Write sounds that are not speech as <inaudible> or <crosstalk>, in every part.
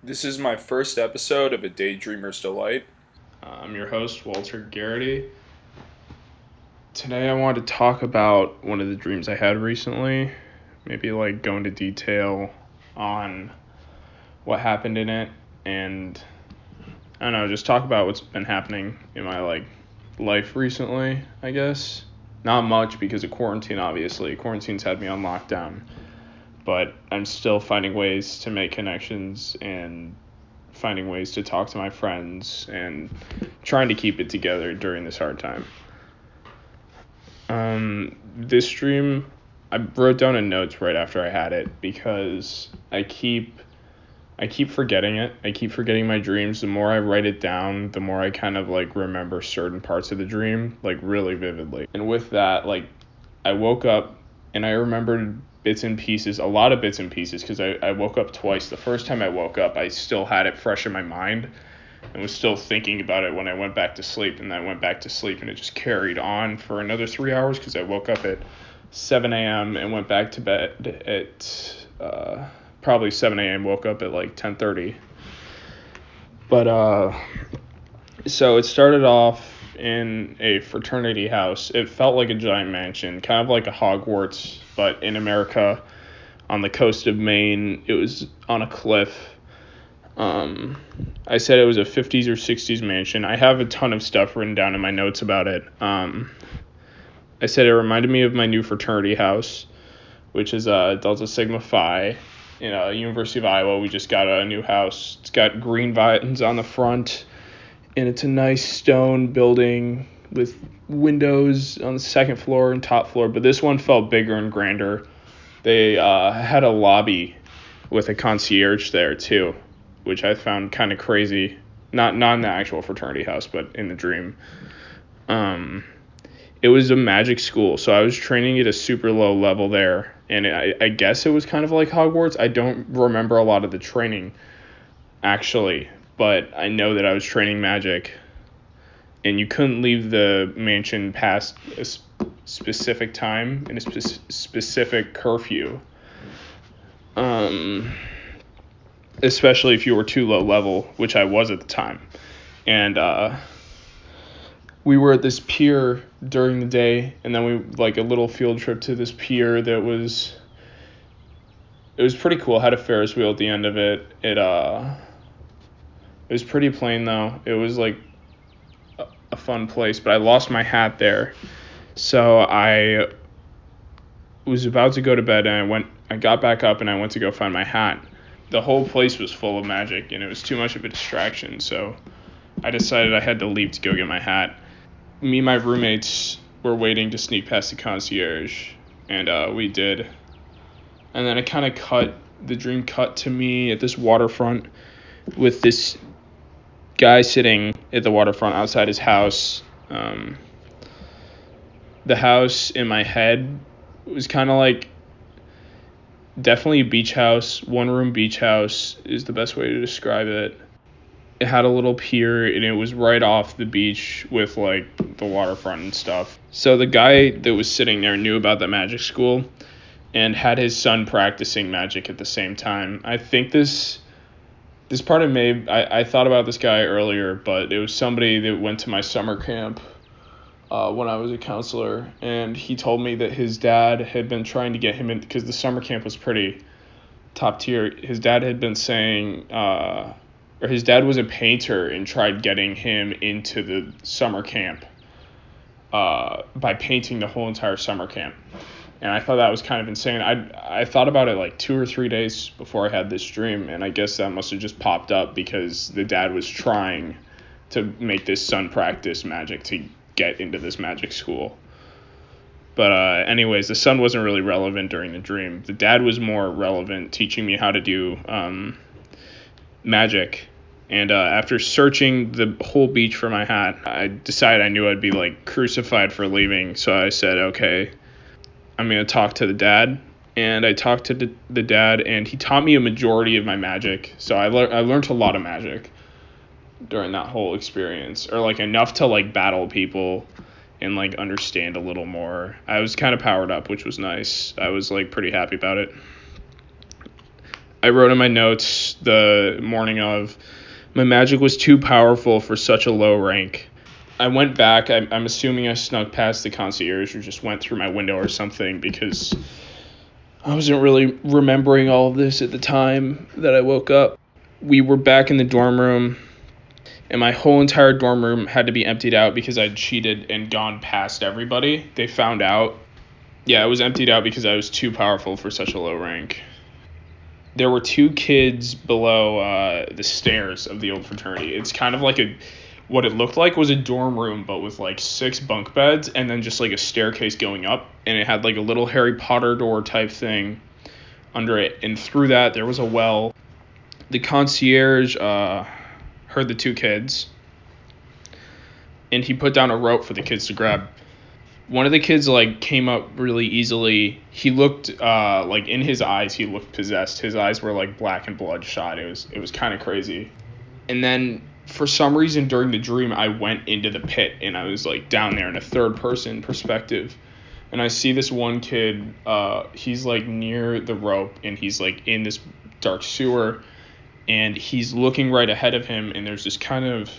This is my first episode of A Daydreamer's Delight. Uh, I'm your host, Walter Garrity. Today I wanted to talk about one of the dreams I had recently. Maybe like go into detail on what happened in it and I don't know, just talk about what's been happening in my like life recently, I guess. Not much because of quarantine obviously. Quarantine's had me on lockdown. But I'm still finding ways to make connections and finding ways to talk to my friends and trying to keep it together during this hard time. Um, this dream, I wrote down in notes right after I had it because I keep I keep forgetting it. I keep forgetting my dreams. The more I write it down, the more I kind of like remember certain parts of the dream like really vividly. And with that, like I woke up and I remembered bits and pieces, a lot of bits and pieces, because I, I woke up twice. The first time I woke up, I still had it fresh in my mind and was still thinking about it when I went back to sleep. And then I went back to sleep and it just carried on for another three hours because I woke up at 7 a.m. and went back to bed at uh, probably 7 a.m. Woke up at like 10:30. But uh, so it started off in a fraternity house. It felt like a giant mansion, kind of like a Hogwarts, but in America on the coast of Maine. It was on a cliff. Um, I said it was a 50s or 60s mansion. I have a ton of stuff written down in my notes about it. Um, I said it reminded me of my new fraternity house, which is uh, Delta Sigma Phi you know, University of Iowa. We just got a new house. It's got green vines on the front and it's a nice stone building with windows on the second floor and top floor. But this one felt bigger and grander. They uh, had a lobby with a concierge there too, which I found kind of crazy. Not not in the actual fraternity house, but in the dream. Um, it was a magic school, so I was training at a super low level there, and I, I guess it was kind of like Hogwarts. I don't remember a lot of the training, actually, but I know that I was training magic, and you couldn't leave the mansion past a specific time and a spe- specific curfew. Um, especially if you were too low level, which I was at the time, and uh, we were at this pier during the day, and then we like a little field trip to this pier that was. It was pretty cool. Had a Ferris wheel at the end of it. It uh it was pretty plain though. It was like a, a fun place, but I lost my hat there. So I was about to go to bed and I went I got back up and I went to go find my hat. The whole place was full of magic and it was too much of a distraction, so I decided I had to leave to go get my hat. Me and my roommates were waiting to sneak past the concierge and uh, we did. And then it kind of cut the dream cut to me at this waterfront with this guy sitting at the waterfront outside his house. Um, the house in my head was kind of like definitely a beach house, one room beach house is the best way to describe it. It had a little pier and it was right off the beach with like the waterfront and stuff. So the guy that was sitting there knew about the magic school and had his son practicing magic at the same time. I think this this part of me, I, I thought about this guy earlier, but it was somebody that went to my summer camp uh, when I was a counselor, and he told me that his dad had been trying to get him in because the summer camp was pretty top tier. His dad had been saying, uh, or his dad was a painter and tried getting him into the summer camp uh, by painting the whole entire summer camp and I thought that was kind of insane. I I thought about it like two or three days before I had this dream, and I guess that must have just popped up because the dad was trying to make this son practice magic to get into this magic school. But uh, anyways, the son wasn't really relevant during the dream. The dad was more relevant, teaching me how to do um, magic. And uh, after searching the whole beach for my hat, I decided I knew I'd be like crucified for leaving. So I said, okay, I'm going to talk to the dad. And I talked to the dad, and he taught me a majority of my magic. So I, le- I learned a lot of magic during that whole experience, or like enough to like battle people and like understand a little more. I was kind of powered up, which was nice. I was like pretty happy about it. I wrote in my notes the morning of my magic was too powerful for such a low rank. I went back. I'm, I'm assuming I snuck past the concierge or just went through my window or something because I wasn't really remembering all of this at the time that I woke up. We were back in the dorm room, and my whole entire dorm room had to be emptied out because I'd cheated and gone past everybody. They found out. Yeah, it was emptied out because I was too powerful for such a low rank there were two kids below uh, the stairs of the old fraternity. It's kind of like a what it looked like was a dorm room but with like six bunk beds and then just like a staircase going up and it had like a little Harry Potter door type thing under it and through that there was a well. The concierge uh, heard the two kids and he put down a rope for the kids to grab one of the kids like came up really easily. He looked uh like in his eyes he looked possessed. His eyes were like black and bloodshot. It was it was kind of crazy. And then for some reason during the dream I went into the pit and I was like down there in a third person perspective. And I see this one kid uh he's like near the rope and he's like in this dark sewer and he's looking right ahead of him and there's this kind of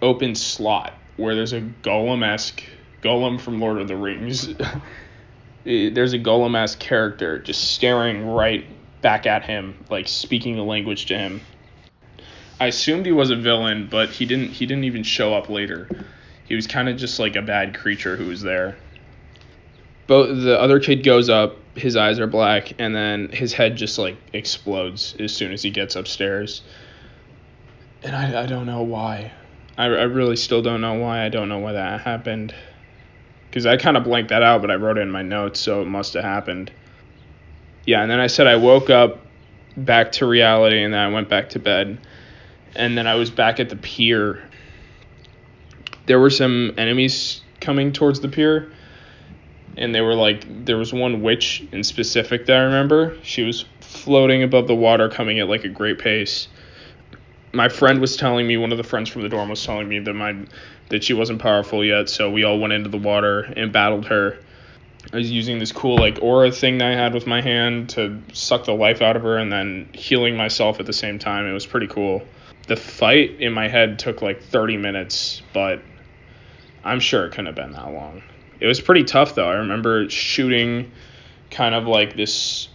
open slot where there's a golem-esque Gollum from Lord of the Rings. <laughs> There's a Gollum esque character just staring right back at him, like speaking the language to him. I assumed he was a villain, but he didn't he didn't even show up later. He was kind of just like a bad creature who was there. But the other kid goes up, his eyes are black, and then his head just like explodes as soon as he gets upstairs. And I, I don't know why. I, I really still don't know why. I don't know why that happened because I kind of blanked that out, but I wrote it in my notes, so it must have happened. Yeah, and then I said I woke up back to reality, and then I went back to bed, and then I was back at the pier. There were some enemies coming towards the pier, and they were like, there was one witch in specific that I remember. She was floating above the water, coming at like a great pace. My friend was telling me, one of the friends from the dorm was telling me that my that she wasn't powerful yet, so we all went into the water and battled her. I was using this cool like aura thing that I had with my hand to suck the life out of her and then healing myself at the same time. It was pretty cool. The fight in my head took like 30 minutes, but I'm sure it couldn't have been that long. It was pretty tough though. I remember shooting kind of like this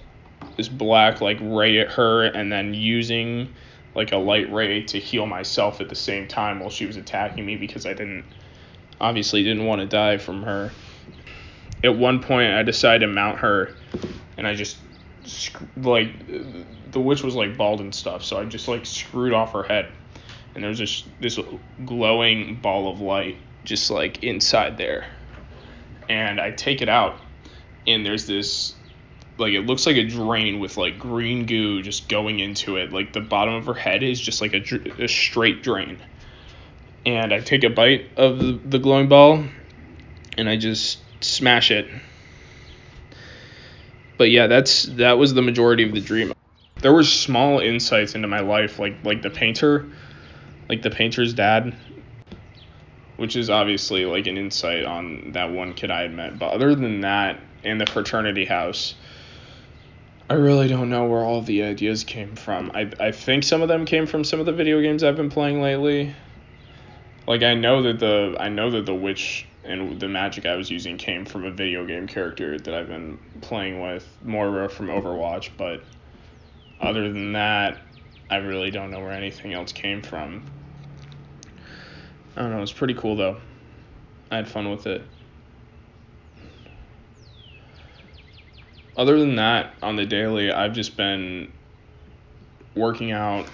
this black like ray at her and then using like a light ray to heal myself at the same time while she was attacking me because I didn't obviously didn't want to die from her. At one point, I decided to mount her, and I just like the witch was like bald and stuff, so I just like screwed off her head, and there's this this glowing ball of light just like inside there, and I take it out, and there's this like it looks like a drain with like green goo just going into it. Like the bottom of her head is just like a, a straight drain. And I take a bite of the glowing ball and I just smash it. But yeah, that's that was the majority of the dream. There were small insights into my life, like like the painter, like the painter's dad, which is obviously like an insight on that one kid I had met. But other than that, in the fraternity house, I really don't know where all the ideas came from. I I think some of them came from some of the video games I've been playing lately. Like I know that the I know that the witch and the magic I was using came from a video game character that I've been playing with more from Overwatch, but other than that, I really don't know where anything else came from. I don't know, it's pretty cool though. I had fun with it. other than that, on the daily, I've just been working out,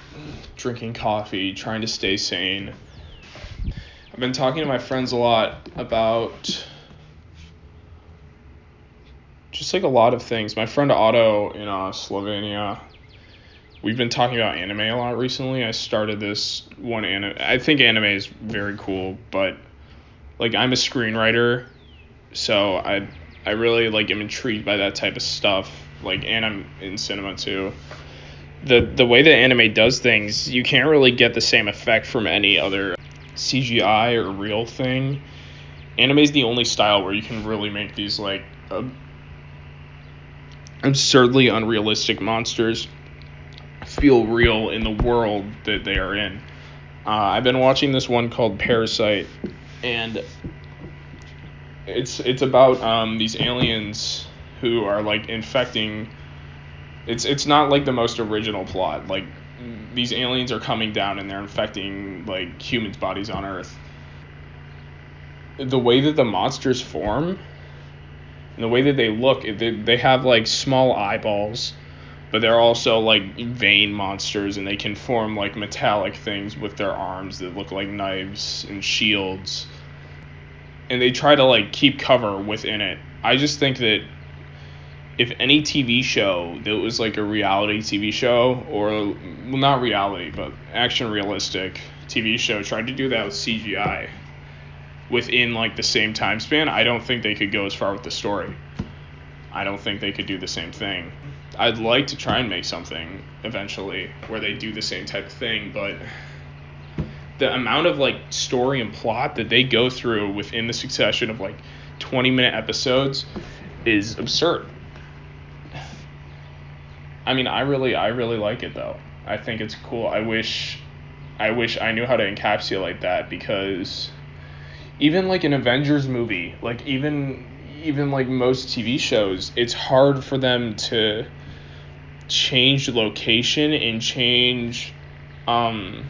drinking coffee, trying to stay sane. I've been talking to my friends a lot about just like a lot of things. My friend Otto in uh, Slovenia, we've been talking about anime a lot recently. I started this one anime. I think anime is very cool, but like I'm a screenwriter, so I I really like am intrigued by that type of stuff. Like, and I'm in cinema too. The the way that anime does things, you can't really get the same effect from any other CGI or real thing. Anime is the only style where you can really make these like uh, absurdly unrealistic monsters feel real in the world that they are in. Uh, I've been watching this one called Parasyte, and it's it's about um, these aliens who are like infecting. It's it's not like the most original plot. Like these aliens are coming down and they're infecting like humans' bodies on Earth. The way that the monsters form, and the way that they look, they they have like small eyeballs but they're also like vein monsters and they can form like metallic things with their arms that look like knives and shields and they try to like keep cover within it i just think that if any tv show that was like a reality tv show or well not reality but action realistic tv show tried to do that with cgi within like the same time span i don't think they could go as far with the story i don't think they could do the same thing I'd like to try and make something eventually where they do the same type of thing, but the amount of like story and plot that they go through within the succession of like 20 minute episodes is absurd. I mean, I really I really like it though. I think it's cool. I wish I wish I knew how to encapsulate that because even like an Avengers movie, like even even like most TV shows, it's hard for them to change location and change um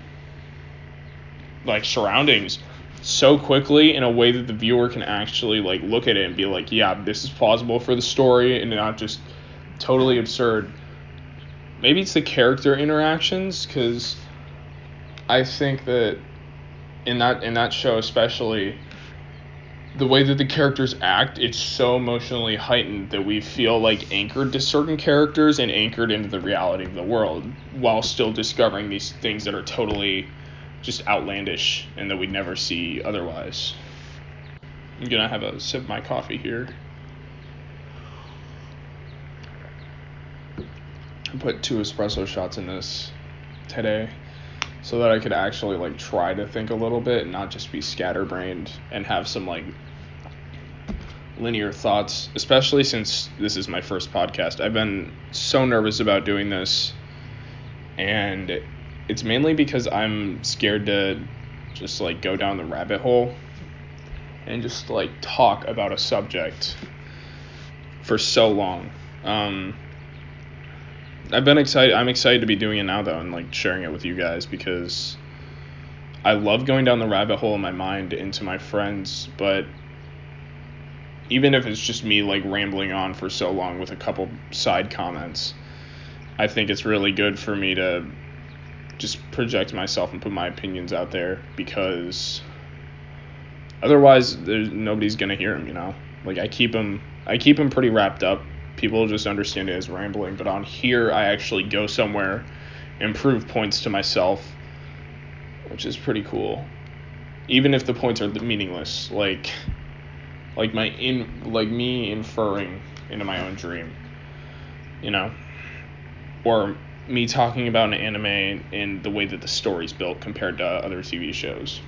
like surroundings so quickly in a way that the viewer can actually like look at it and be like yeah this is plausible for the story and not just totally absurd maybe it's the character interactions because i think that in that in that show especially the way that the characters act, it's so emotionally heightened that we feel like anchored to certain characters and anchored into the reality of the world while still discovering these things that are totally just outlandish and that we'd never see otherwise. I'm gonna have a sip of my coffee here. Put two espresso shots in this today so that I could actually like try to think a little bit and not just be scatterbrained and have some like linear thoughts, especially since this is my first podcast. I've been so nervous about doing this, and it's mainly because I'm scared to just like go down the rabbit hole and just like talk about a subject for so long. Um, I've been excited. I'm excited to be doing it now though, and like sharing it with you guys because I love going down the rabbit hole in my mind into my friends, but even if it's just me like rambling on for so long with a couple side comments, I think it's really good for me to just project myself and put my opinions out there because otherwise there's nobody's gonna hear them. You know, like I keep them, I keep them pretty wrapped up. People just understand it as rambling, but on here I actually go somewhere and prove points to myself, which is pretty cool. Even if the points are meaningless, like like my in like me inferring into my own dream you know or me talking about an anime and the way that the story's built compared to other TV shows.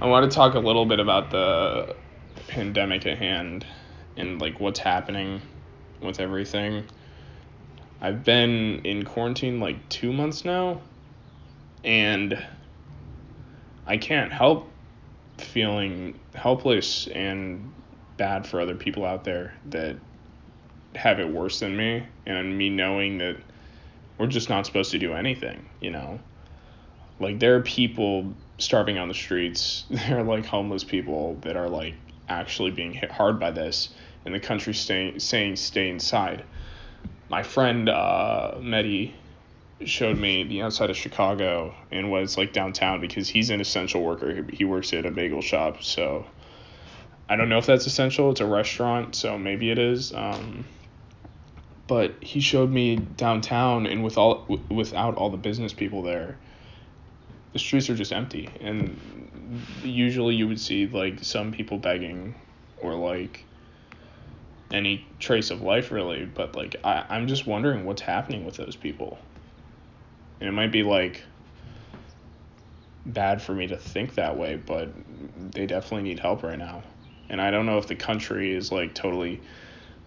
I want to talk a little bit about the pandemic at hand and like what's happening with everything. I've been in quarantine like 2 months now and I can't help feeling helpless and bad for other people out there that have it worse than me and me knowing that we're just not supposed to do anything, you know. Like there are people starving on the streets. <laughs> There are like homeless people that are like actually being hit hard by this and the country staying saying stay inside. My friend uh Medi showed me the outside of Chicago and was like downtown because he's an essential worker. He works at a bagel shop, so I don't know if that's essential. It's a restaurant, so maybe it is. Um, but he showed me downtown, and with all w- without all the business people there, the streets are just empty. And usually you would see like some people begging, or like any trace of life really. But like I, I'm just wondering what's happening with those people. And it might be like bad for me to think that way, but they definitely need help right now. And I don't know if the country is like totally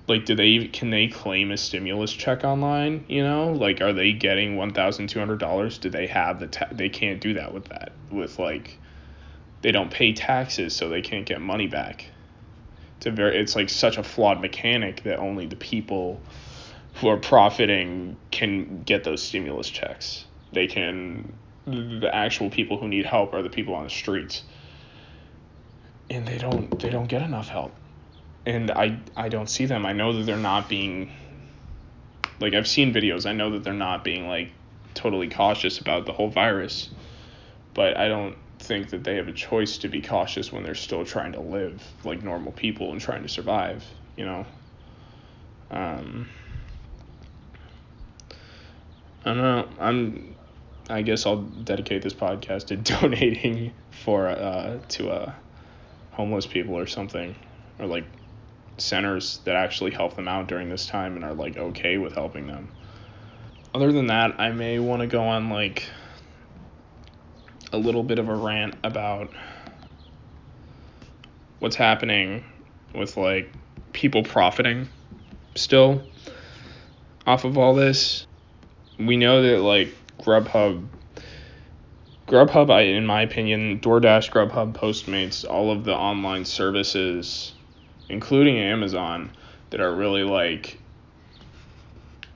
like do they can they claim a stimulus check online you know like are they getting $1200 do they have the they can't do that with that with like they don't pay taxes so they can't get money back it's a very it's like such a flawed mechanic that only the people who are profiting can get those stimulus checks they can the actual people who need help are the people on the streets and they don't they don't get enough help and I I don't see them. I know that they're not being like I've seen videos. I know that they're not being like totally cautious about the whole virus. But I don't think that they have a choice to be cautious when they're still trying to live like normal people and trying to survive, you know. Um I don't know. I'm I guess I'll dedicate this podcast to <laughs> donating for uh to uh homeless people or something or like centers that actually help them out during this time and are like okay with helping them. Other than that, I may want to go on like a little bit of a rant about what's happening with like people profiting still off of all this. We know that like Grubhub Grubhub, I, in my opinion, DoorDash, Grubhub, Postmates, all of the online services including Amazon, that are really like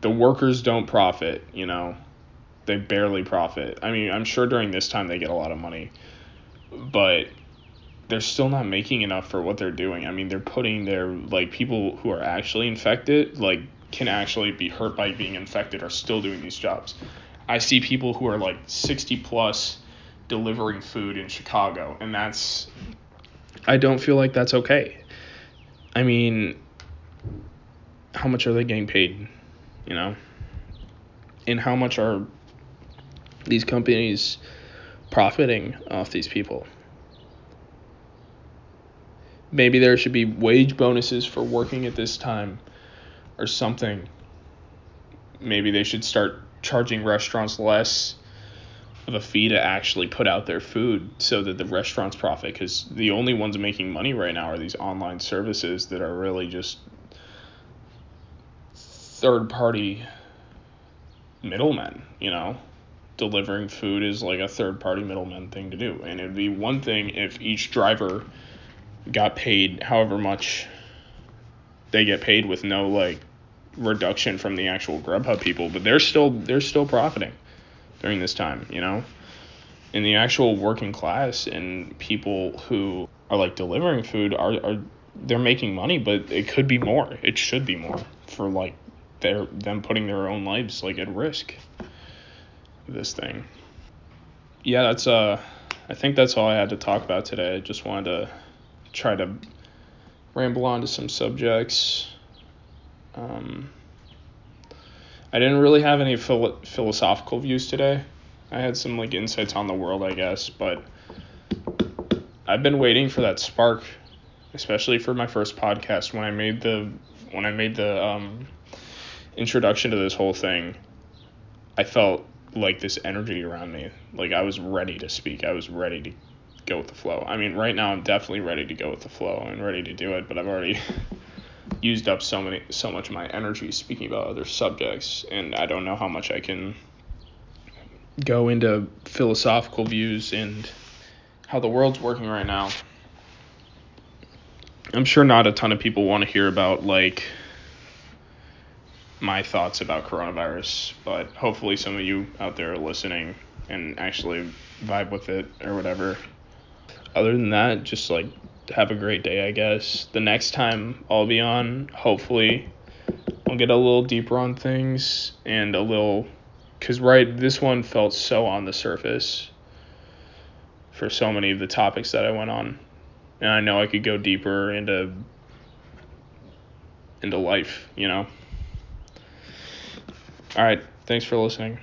the workers don't profit, you know. They barely profit. I mean, I'm sure during this time they get a lot of money, but they're still not making enough for what they're doing. I mean, they're putting their like people who are actually infected, like can actually be hurt by being infected are still doing these jobs. I see people who are like 60 plus delivering food in Chicago and that's I don't feel like that's okay. I mean, how much are they getting paid? You know? And how much are these companies profiting off these people? Maybe there should be wage bonuses for working at this time or something. Maybe they should start charging restaurants less of a fee to actually put out their food so that the restaurants profit because the only ones making money right now are these online services that are really just third party middlemen you know delivering food is like a third party middleman thing to do and it'd be one thing if each driver got paid however much they get paid with no like reduction from the actual grubhub people but they're still they're still profiting during this time, you know? In the actual working class and people who are like delivering food are, are they're making money, but it could be more. It should be more for like their them putting their own lives like at risk. This thing. Yeah, that's uh I think that's all I had to talk about today. I just wanted to try to ramble on to some subjects. Um, I didn't really have any philo- philosophical views today. I had some like insights on the world, I guess, but I've been waiting for that spark, especially for my first podcast when I made the when I made the um, introduction to this whole thing. I felt like this energy around me, like I was ready to speak. I was ready to go with the flow. I mean, right now I'm definitely ready to go with the flow and ready to do it, but I've already <laughs> used up so many so much of my energy speaking about other subjects and I don't know how much I can go into philosophical views and how the world's working right now. I'm sure not a ton of people want to hear about like my thoughts about coronavirus, but hopefully some of you out there are listening and actually vibe with it or whatever. Other than that, just like have a great day, I guess. The next time I'll be on, hopefully, I'll get a little deeper on things and a little. Because, right, this one felt so on the surface for so many of the topics that I went on. And I know I could go deeper into into life, you know. All right, thanks for listening.